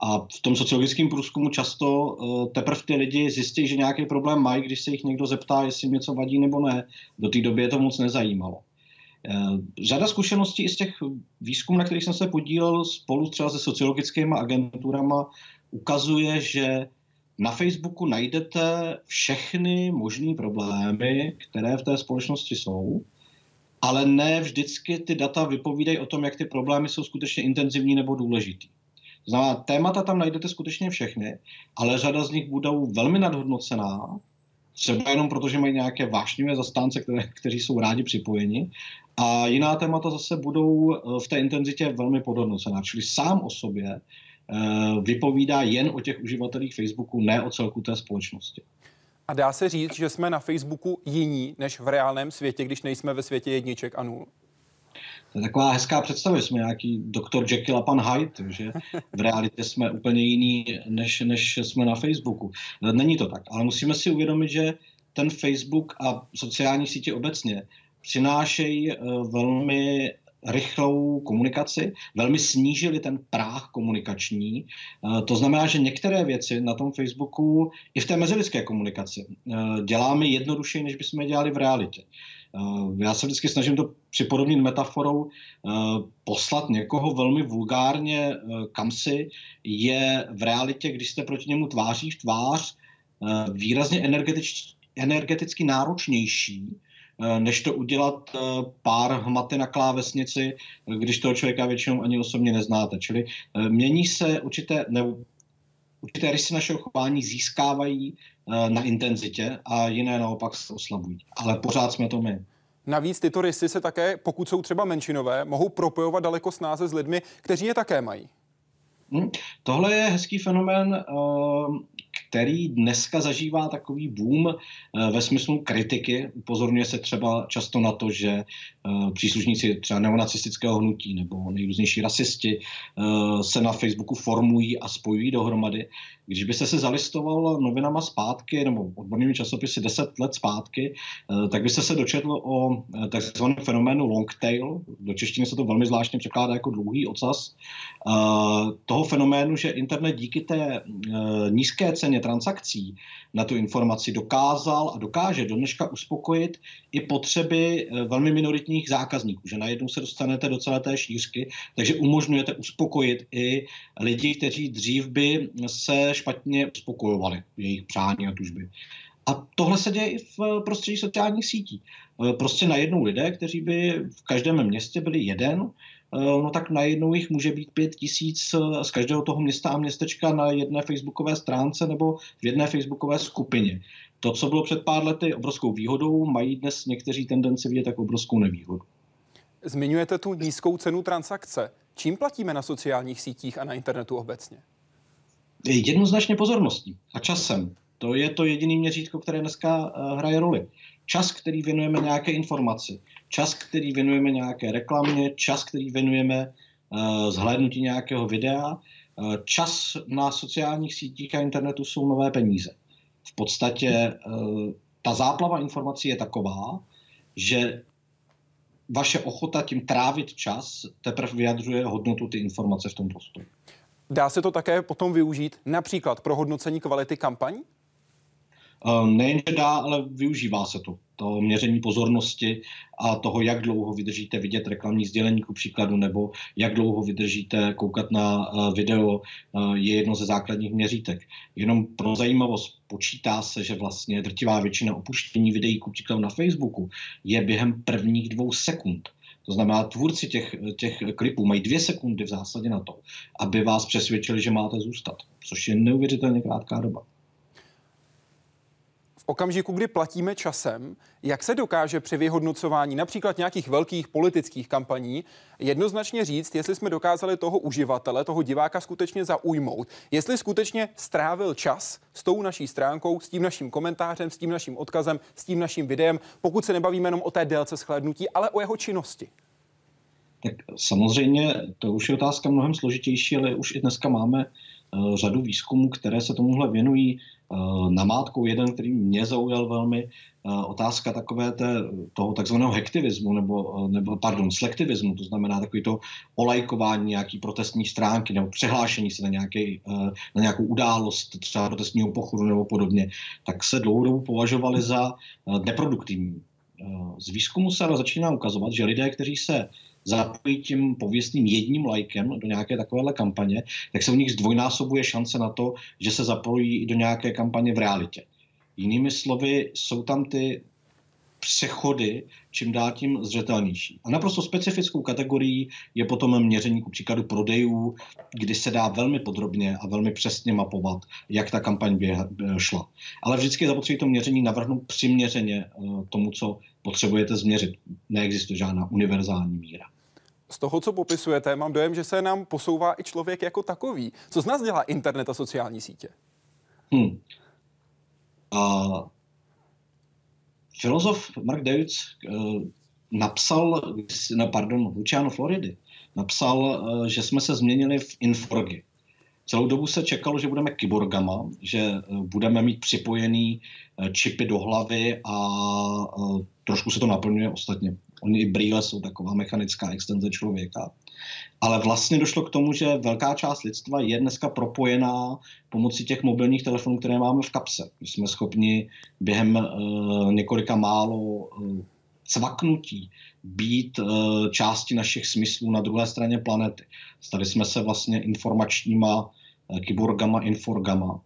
A v tom sociologickém průzkumu často uh, teprve ty lidi zjistí, že nějaký problém mají, když se jich někdo zeptá, jestli jim něco vadí nebo ne. Do té doby je to moc nezajímalo. Uh, řada zkušeností i z těch výzkumů, na kterých jsem se podílel spolu třeba se sociologickými agenturama, ukazuje, že na Facebooku najdete všechny možné problémy, které v té společnosti jsou ale ne vždycky ty data vypovídají o tom, jak ty problémy jsou skutečně intenzivní nebo důležitý. To znamená, témata tam najdete skutečně všechny, ale řada z nich budou velmi nadhodnocená, třeba jenom proto, že mají nějaké vášnivé zastánce, které, kteří jsou rádi připojeni, a jiná témata zase budou eh, v té intenzitě velmi podhodnocená. Čili sám o sobě vypovídá jen o těch uživatelích Facebooku, ne o celku té společnosti. A dá se říct, že jsme na Facebooku jiní než v reálném světě, když nejsme ve světě jedniček a nul? To je taková hezká představa, jsme nějaký doktor Jekyll a pan Hyde, že v realitě jsme úplně jiný, než, než jsme na Facebooku. Není to tak, ale musíme si uvědomit, že ten Facebook a sociální sítě obecně přinášejí eh, velmi rychlou komunikaci, velmi snížili ten práh komunikační. Eh, to znamená, že některé věci na tom Facebooku i v té mezilidské komunikaci eh, děláme jednodušeji, než bychom je dělali v realitě. Já se vždycky snažím to připodobnit metaforou poslat někoho velmi vulgárně kam si je v realitě, když jste proti němu tváří v tvář, výrazně energetič, energeticky náročnější, Eh, než to udělat eh, pár hmaty na klávesnici, když toho člověka většinou ani osobně neznáte. Čili eh, mění se určité, nebo určité rysy našeho chování získávají na intenzitě a jiné naopak se oslabují. Ale pořád jsme to my. Navíc tyto rysy se také, pokud jsou třeba menšinové, mohou propojovat daleko snáze s lidmi, kteří je také mají. Hmm. Tohle je hezký fenomén, který dneska zažívá takový boom eh, ve smyslu kritiky. Upozorňuje se třeba často na to, že eh, příslušníci třeba neonacistického hnutí nebo nejrůznější rasisti eh, se na Facebooku formují a spojují dohromady. Když byste se zalistoval novinama zpátky nebo odbornými časopisy 10 let zpátky, tak byste se dočetl o takzvaném fenoménu long tail. Do češtiny se to velmi zvláštně překládá jako dlouhý ocas. Toho fenoménu, že internet díky té nízké ceně transakcí na tu informaci dokázal a dokáže do dneška uspokojit i potřeby eh, velmi minoritních zákazníků, že najednou se dostanete do celé té šířky, takže umožňujete uspokojit i lidi, kteří dřív by se špatně uspokojovali jejich přání a tužby. A tohle se děje i v prostředí sociálních sítí. Eh, prostě najednou lidé, kteří by v každém městě byli jeden, Eh, no tak najednou jich může být pět tisíc eh, z každého toho města a městečka na jedné facebookové stránce nebo v jedné facebookové skupině. To, co bylo před pár lety obrovskou výhodou, mají dnes někteří tendenci vidět jako obrovskou nevýhodu. Zmiňujete tu nízkou cenu transakce. Čím platíme na sociálních sítích a na internetu obecně? Jednoznačně pozorností a časem. To je to jediné měřítko, které dneska eh, hraje roli. Čas, který věnujeme nějaké informaci, čas, který věnujeme nějaké reklamě, čas, který věnujeme uh, zhlédnutí nějakého videa, uh, čas na sociálních sítích a internetu jsou nové peníze. V podstatě uh, ta záplava informací je taková, že vaše ochota tím trávit čas teprve vyjadřuje hodnotu ty informace v tom prostoru. Dá se to také potom využít například pro hodnocení kvality kampaní? Ehm, nejenže dá, ale využívá se to. To měření pozornosti a toho, jak dlouho vydržíte vidět reklamní sdělení ku příkladu, nebo jak dlouho vydržíte koukat na eh, video, eh, je jedno ze základních měřítek. Jenom pro zajímavost počítá se, že vlastně drtivá většina opuštění videí ku příkladu na Facebooku je během prvních dvou sekund. To znamená, tvůrci těch, těch klipů mají dvě sekundy v zásadě na to, aby vás přesvědčili, že máte zůstat, což je neuvěřitelně krátká doba okamžiku, kdy platíme časem, jak se dokáže při vyhodnocování například nějakých velkých politických kampaní jednoznačně říct, jestli jsme dokázali toho uživatele, toho diváka skutečně zaujmout, jestli skutečně strávil čas s tou naší stránkou, s tím naším komentářem, s tím naším odkazem, s tím naším videem, pokud se nebavíme jenom o té délce shlédnutí, ale o jeho činnosti. Tak samozřejmě to už je otázka mnohem složitější, ale už i dneska máme řadu výzkumů, které se tomuhle věnují. Eh, namátkou jeden, který mě zaujal velmi, eh, otázka takové té, toho takzvaného hektivismu, nebo, eh, nebo pardon, selektivismu, to znamená takový to olajkování nějaký protestní stránky nebo přehlášení se na, nějaký, na nějakou událost, třeba protestního pochodu nebo podobně, tak se dlouhou dobu považovali za neproduktivní. Z výzkumu se ale začíná ukazovat, že lidé, kteří se zapojí tím pověstným jedním lajkem do nějaké takovéhle kampaně, tak se u nich zdvojnásobuje šance na to, že se zapojí do nějaké kampaně v realitě. Jinými slovy, jsou tam ty přechody čím dál tím zřetelnější. A naprosto specifickou kategorií je potom měření ku příkladu prodejů, kdy se dá velmi podrobně a velmi přesně mapovat, jak ta kampaň běha, šla. Ale vždycky je zapotřebí to měření navrhnout přiměřeně tomu, co potřebujete změřit. Neexistuje žádná univerzální míra. Z toho, co popisujete, mám dojem, že se nám posouvá i člověk jako takový. Co z nás dělá internet a sociální sítě? Hmm. A filozof Mark Davids uh, napsal, no, pardon, Luciano Floridy, napsal, uh, že jsme se změnili v inforgy. Celou dobu se čekalo, že budeme kyborgama, že uh, budeme mít připojený čipy do hlavy a trošku se to naplňuje ostatně. Oni i brýle jsou taková mechanická extenze člověka. Ale vlastně došlo k tomu, že velká část lidstva je dneska propojená pomocí těch mobilních telefonů, které máme v kapse. My jsme schopni během uh, několika málo uh, cvaknutí být uh, části našich smyslů na druhé straně planety. Stali jsme se vlastně informačníma uh, kyborgama, inforgama.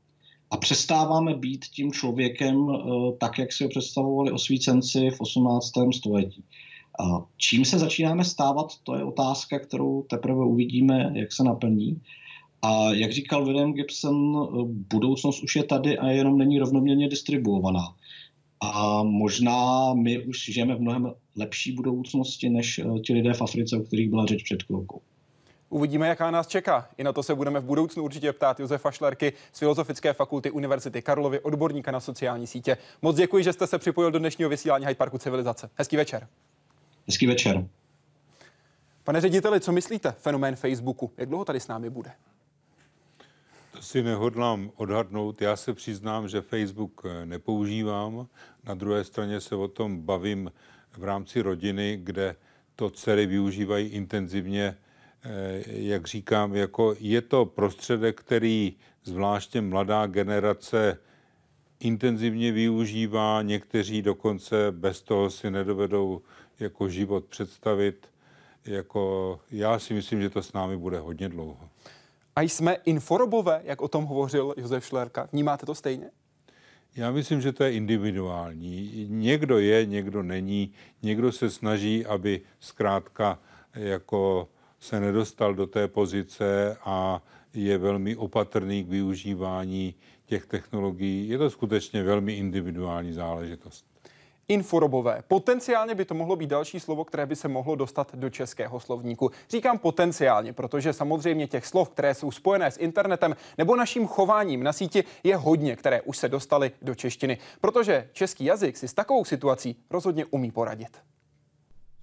A přestáváme být tím člověkem uh, tak, jak si ho představovali osvícenci v 18. století. Čím se začínáme stávat, to je otázka, kterou teprve uvidíme, jak se naplní. A jak říkal William Gibson, budoucnost už je tady a jenom není rovnoměrně distribuovaná. A možná my už žijeme v mnohem lepší budoucnosti než eh, ti lidé v Africe, o kterých byla řeč před chvilkou. Uvidíme, jaká nás čeká. I na to se budeme v budoucnu určitě ptát Josefa Šlerky z Filozofické fakulty Univerzity Karlovy, odborníka na sociální sítě. Moc děkuji, že jste se připojil do dnešního vysílání Hyde Parku Civilizace. Hezký večer. Hezký večer. Pane řediteli, co myslíte fenomén Facebooku? Jak dlouho tady s námi bude? To si nehodlám odhadnout. Já se přiznám, že Facebook eh, nepoužívám. Na druhé straně se o tom bavím v rámci rodiny, kde to dcery využívají intenzivně. Eh, jak říkám, jako je to prostředek, který zvláště mladá generace intenzivně využívá, někteří dokonce bez toho si nedovedou jako život představit. Jako, já si myslím, že to s námi bude hodně dlouho. A jsme inforobové, jak o tom hovořil Josef Šlerka. Vnímáte to stejně? Já myslím, že to je individuální. Někdo je, někdo není. Někdo se snaží, aby zkrátka jako se nedostal do té pozice a je velmi opatrný k využívání těch technologií. Je to skutečně velmi individuální záležitost inforobové. Potenciálně by to mohlo být další slovo, které by se mohlo dostat do českého slovníku. Říkám potenciálně, protože samozřejmě těch slov, které jsou spojené s internetem nebo naším chováním na síti, je hodně, které už se dostaly do češtiny. Protože český jazyk si s takovou situací rozhodně umí poradit.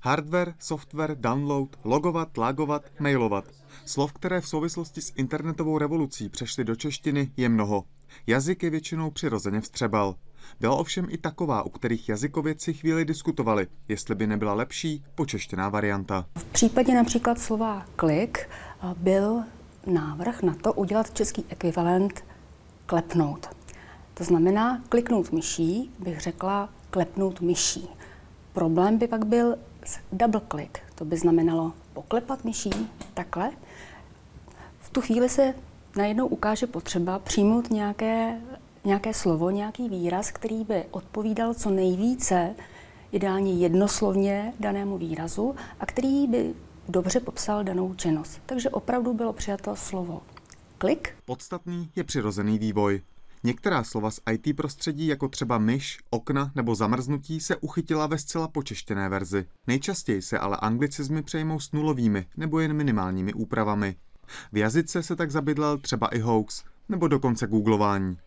Hardware, software, download, logovat, lagovat, mailovat. Slov, které v souvislosti s internetovou revolucí přešly do češtiny, je mnoho. Jazyk je většinou přirozeně vstřebal. Byla ovšem i taková, u kterých jazykovědci chvíli diskutovali, jestli by nebyla lepší počeštěná varianta. V případě například slova klik eh, byl návrh na to udělat český ekvivalent klepnout. To znamená, kliknout myší, bych řekla klepnout myší. Problém by pak byl double click. To by znamenalo poklepat myší takhle. V tu chvíli se najednou ukáže potřeba přijmout nějaké nějaké slovo, nějaký výraz, který by odpovídal co nejvíce, ideálně jednoslovně danému výrazu a který by dobře popsal danou činnost. Takže opravdu bylo přijato slovo klik. Podstatný je přirozený vývoj. Některá slova z IT prostředí, jako třeba myš, okna nebo zamrznutí, se uchytila ve zcela počeštěné verzi. Nejčastěji se ale anglicizmy přejmou s nulovými nebo jen minimálními úpravami. V jazyce se tak zabydlel třeba i hoax, nebo dokonce googlování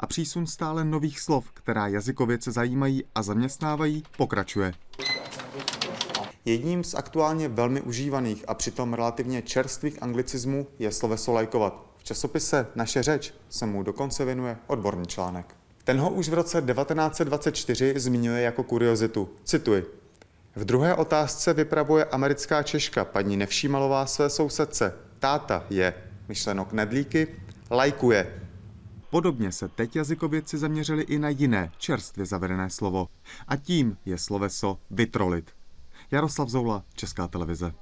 a přísun stále nových slov, která jazykovědce zajímají a zaměstnávají, pokračuje. Jedním z aktuálně velmi užívaných a přitom relativně čerstvých anglicismů je sloveso lajkovat. V časopise Naše řeč se mu dokonce věnuje odborný článek. Ten ho už v roce 1924 zmiňuje jako kuriozitu. Cituji. V druhé otázce vypravuje americká Češka paní Nevšímalová své sousedce. Táta je, myšleno knedlíky, lajkuje, Podobně se teď jazykovědci zaměřili i na jiné, čerstvě zavedené slovo. A tím je sloveso vytrolit. Jaroslav Zoula, Česká televize.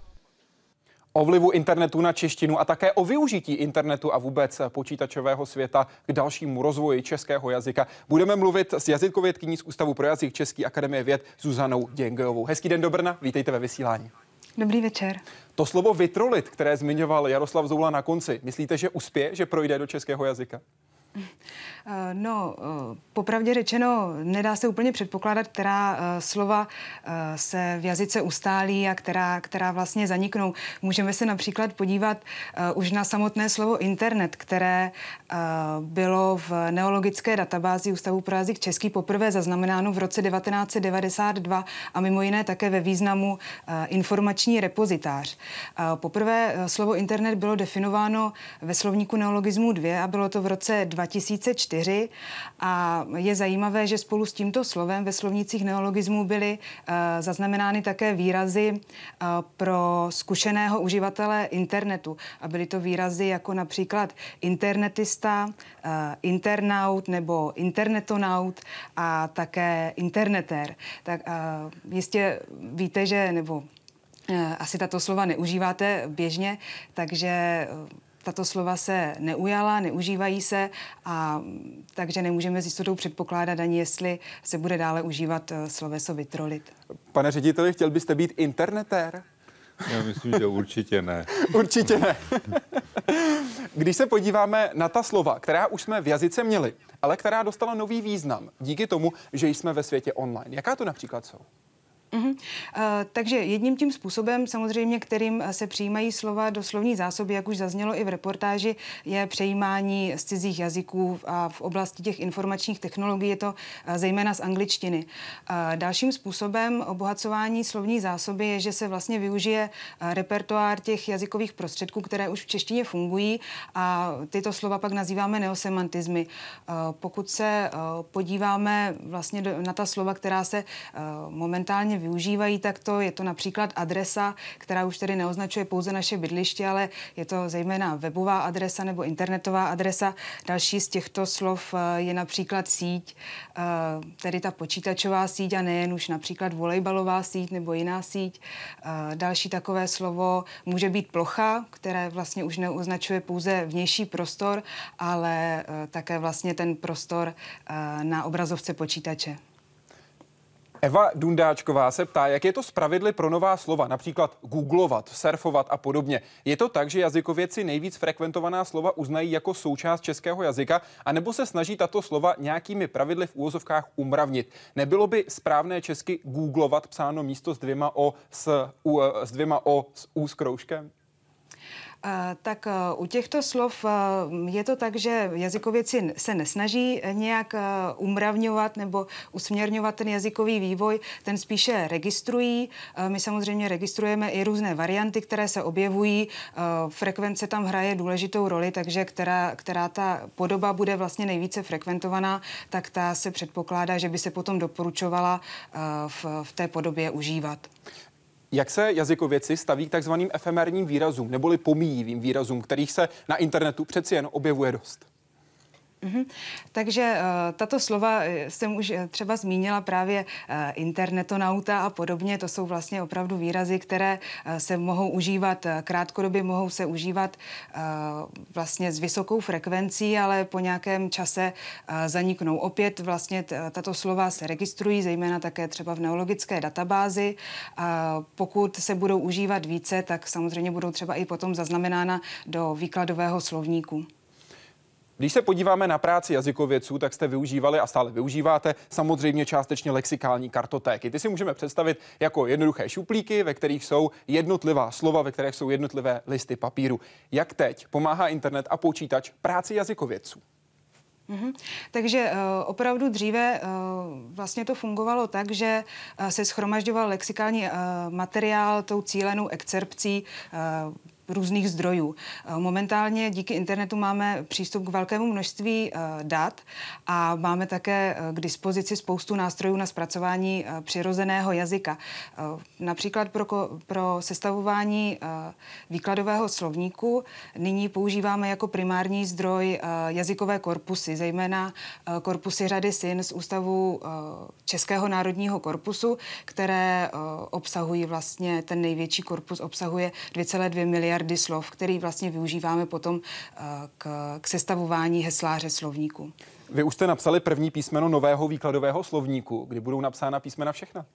o vlivu internetu na češtinu a také o využití internetu a vůbec počítačového světa k dalšímu rozvoji českého jazyka. Budeme mluvit s jazykovědkyní z Ústavu pro jazyk České akademie věd Zuzanou Děngejovou. Hezký den do Brna, vítejte ve vysílání. Dobrý večer. To slovo vytrolit, které zmiňoval Jaroslav Zoula na konci, myslíte, že uspěje, že projde do českého jazyka? Eh, no, eh, popravdě řečeno, nedá se úplně předpokládat, která eh, slova se v jazyce ustálí a která, která vlastně zaniknou. Můžeme se například podívat už na samotné slovo internet, které bylo v neologické databázi Ústavu pro jazyk český poprvé zaznamenáno v roce 1992 a mimo jiné také ve významu informační repozitář. Poprvé slovo internet bylo definováno ve slovníku neologismu 2 a bylo to v roce 2004 čtyři a je zajímavé, že spolu s tímto slovem ve slovnících neologismů byly uh, zaznamenány také výrazy uh, pro zkušeného uživatele internetu. A byly to výrazy jako například internetista, uh, internaut nebo internetonaut a také internetér. Tak jistě víte, že nebo asi tato slova neužíváte běžně, takže tato slova se neujala, neužívají se a takže nemůžeme s jistotou předpokládat ani, jestli se bude dále užívat eh, sloveso vytrolit. Pane řediteli, chtěl byste být internetér? Já myslím, že určitě ne. určitě ne. Když se podíváme na ta slova, která už jsme v jazyce měli, ale která dostala nový význam díky tomu, že jsme ve světě online. Jaká to například jsou? Uh-huh. Uh, takže jedním tím způsobem, samozřejmě, kterým se přijímají slova do slovní zásoby, jak už zaznělo i v reportáži, je přejímání z cizích jazyků a v oblasti těch informačních technologií je to uh, zejména z angličtiny. Uh, dalším způsobem obohacování slovní zásoby je, že se vlastně využije repertoár těch jazykových prostředků, které už v češtině fungují a tyto slova pak nazýváme neosemantizmy. Pokud se podíváme vlastně na ta slova, která se momentálně využívají takto. Je to například adresa, která už tedy neoznačuje pouze naše bydliště, ale je to zejména webová adresa nebo internetová adresa. Další z těchto slov eh, je například síť, eh, tedy ta počítačová síť a nejen už například volejbalová síť nebo jiná síť. Eh, další takové slovo může být plocha, které vlastně už neoznačuje pouze vnější prostor, ale také vlastně ten prostor na obrazovce počítače. Eva Dundáčková se ptá, jak je to spravedli pro nová slova, například googlovat, surfovat a podobně. Je to tak, že jazykověci nejvíc frekventovaná slova uznají jako součást českého jazyka, anebo se snaží tato slova nějakými pravidly v úvozovkách umravnit? Nebylo by správné česky googlovat psáno místo s dvěma o s, u, s dvěma o s u s kroužkem? Tak e, u těchto slov e, je to tak, že jazykověci se nesnaží nějak umravňovat nebo usměrňovat ten jazykový vývoj, ten spíše registrují. My samozřejmě registrujeme i různé varianty, které se objevují. Frekvence tam hraje důležitou roli, takže která, která ta podoba bude vlastně nejvíce frekventovaná, tak ta se předpokládá, že by se potom doporučovala v, v té podobě užívat. Jak se jazykověci staví k takzvaným efemérním výrazům, neboli pomíjivým výrazům, kterých se na internetu přeci jen objevuje dost? Mm-hmm. Takže uh, tato slova eh, jsem už eh, třeba zmínila právě uh, internetonauta a podobně. To jsou vlastně opravdu výrazy, které uh, se mohou užívat krátkodobě, mohou se užívat vlastně s vysokou frekvencí, ale po nějakém čase zaniknou. Opět vlastně t- tato slova se registrují, zejména také třeba v neologické databázi. Pokud se budou užívat více, tak samozřejmě budou třeba i potom zaznamenána do výkladového slovníku. Když se podíváme na práci jazykovědců, tak jste využívali a stále využíváte samozřejmě částečně lexikální kartotéky. Ty si můžeme představit jako jednoduché šuplíky, ve kterých jsou jednotlivá slova, ve kterých jsou jednotlivé listy papíru. Jak teď pomáhá internet a počítač práci jazykovědců? Mm-hmm. Takže uh, opravdu dříve uh, vlastně to fungovalo tak, že uh, se schromažďoval lexikální materiál tou cílenou excerpcí různých zdrojů. Eh, momentálně díky internetu máme přístup k velkému množství eh, dat a máme také eh, k dispozici spoustu nástrojů na zpracování přirozeného jazyka. Například pro, pro sestavování výkladového slovníku nyní používáme jako primární zdroj jazykové korpusy, zejména korpusy řady SIN z Ústavu Českého národního korpusu, které obsahují vlastně, ten největší korpus obsahuje 2,2 miliardy slov, který vlastně využíváme potom k, k sestavování hesláře slovníku. Vy už jste napsali první písmeno nového výkladového slovníku, kdy budou napsána písmena všechna.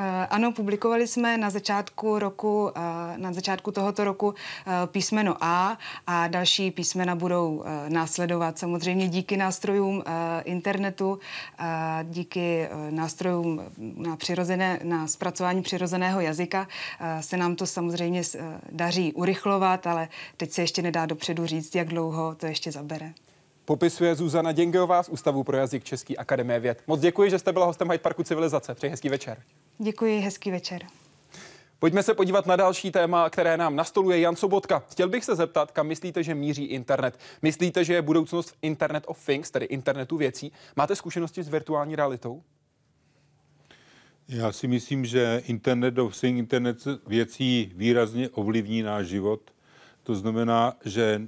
Eh, ano, publikovali jsme na začátku roku, eh, na začátku tohoto roku eh, písmeno A a další písmena budou následovat samozřejmě díky nástrojům internetu, díky nástrojům na, přirozené, na zpracování přirozeného jazyka se nám to samozřejmě daří urychlovat, ale teď se ještě nedá dopředu říct, jak dlouho to ještě zabere. Popisuje Zuzana Děngeová z Ústavu pro jazyk České akademie věd. Moc děkuji, že jste byla hostem Hyde Parku Civilizace. Přeji hezký večer. Děkuji, hezký večer. Pojďme se podívat na další téma, které nám nastoluje Jan Sobotka. Chtěl bych se zeptat, kam myslíte, že míří internet? Myslíte, že je budoucnost v Internet of Things, tedy internetu věcí? Máte zkušenosti s virtuální realitou? Já si myslím, že Internet of Things, internet věcí výrazně ovlivní náš život. To znamená, že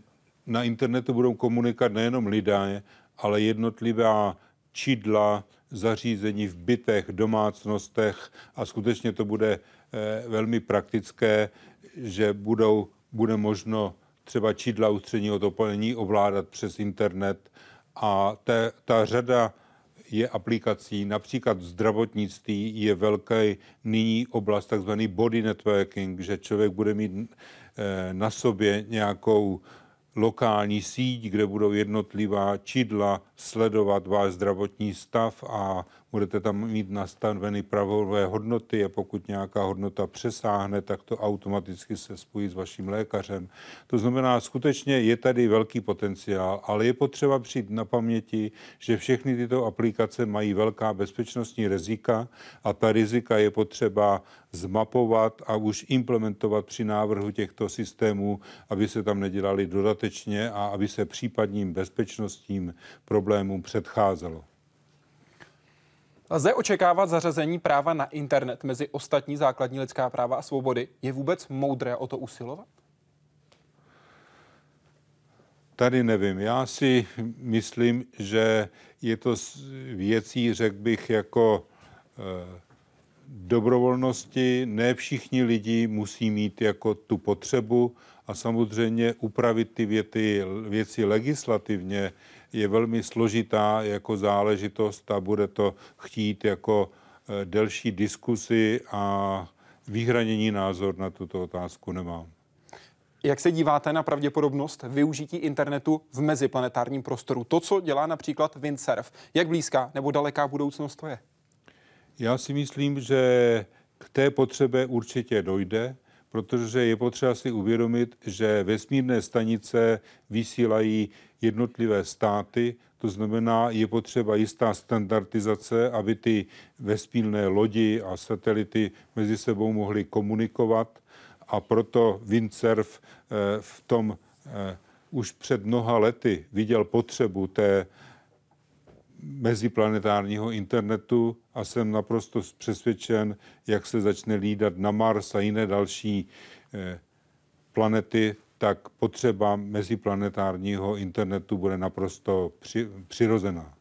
na internetu budou komunikovat nejenom lidé, ale jednotlivá čidla, zařízení v bytech, domácnostech a skutečně to bude eh, velmi praktické, že budou, bude možno třeba čidla ústředního topení ovládat přes internet a te, ta řada je aplikací, například v zdravotnictví je velký nyní oblast takzvaný body networking, že člověk bude mít eh, na sobě nějakou lokální síť, kde budou jednotlivá čidla sledovat váš zdravotní stav a budete tam mít nastaveny pravové hodnoty a pokud nějaká hodnota přesáhne, tak to automaticky se spojí s vaším lékařem. To znamená, skutečně je tady velký potenciál, ale je potřeba přijít na paměti, že všechny tyto aplikace mají velká bezpečnostní rizika a ta rizika je potřeba zmapovat a už implementovat při návrhu těchto systémů, aby se tam nedělali dodatečně a aby se případním bezpečnostním problémům předcházelo. Lze očekávat zařazení práva na internet mezi ostatní základní lidská práva a svobody? Je vůbec moudré o to usilovat? Tady nevím. Já si myslím, že je to věcí, řekl bych, jako eh, dobrovolnosti. Ne všichni lidi musí mít jako tu potřebu a samozřejmě upravit ty věty, věci legislativně je velmi složitá jako záležitost a bude to chtít jako eh, delší diskusy a vyhranění názor na tuto otázku nemám. Jak se díváte na pravděpodobnost využití internetu v meziplanetárním prostoru? To, co dělá například windsurf. Jak blízká nebo daleká budoucnost to je? Já si myslím, že k té potřebě určitě dojde, protože je potřeba si uvědomit, že vesmírné stanice vysílají jednotlivé státy, to znamená, je potřeba jistá standardizace, aby ty vesmírné lodi a satelity mezi sebou mohly komunikovat. A proto windsurf eh, v tom eh, už před mnoha lety viděl potřebu té meziplanetárního internetu a jsem naprosto přesvědčen, jak se začne lídat na Mars a jiné další eh, planety, tak potřeba meziplanetárního internetu bude naprosto při, přirozená.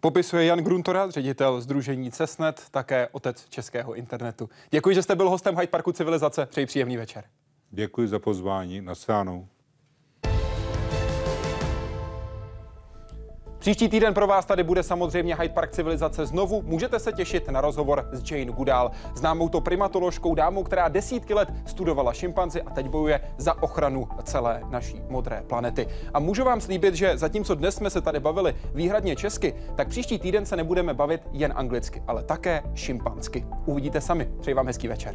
Popisuje Jan Gruntora, ředitel Združení Cesnet, také otec českého internetu. Děkuji, že jste byl hostem Hyde Parku Civilizace. Přeji příjemný večer. Děkuji za pozvání. Nasánou. Příští týden pro vás tady bude samozřejmě Hyde Park civilizace znovu. Můžete se těšit na rozhovor s Jane Goodall, známou to primatoložkou dámou, která desítky let studovala šimpanzi a teď bojuje za ochranu celé naší modré planety. A můžu vám slíbit, že zatímco dnes jsme se tady bavili výhradně česky, tak příští týden se nebudeme bavit jen anglicky, ale také šimpansky. Uvidíte sami. Přeji vám hezký večer.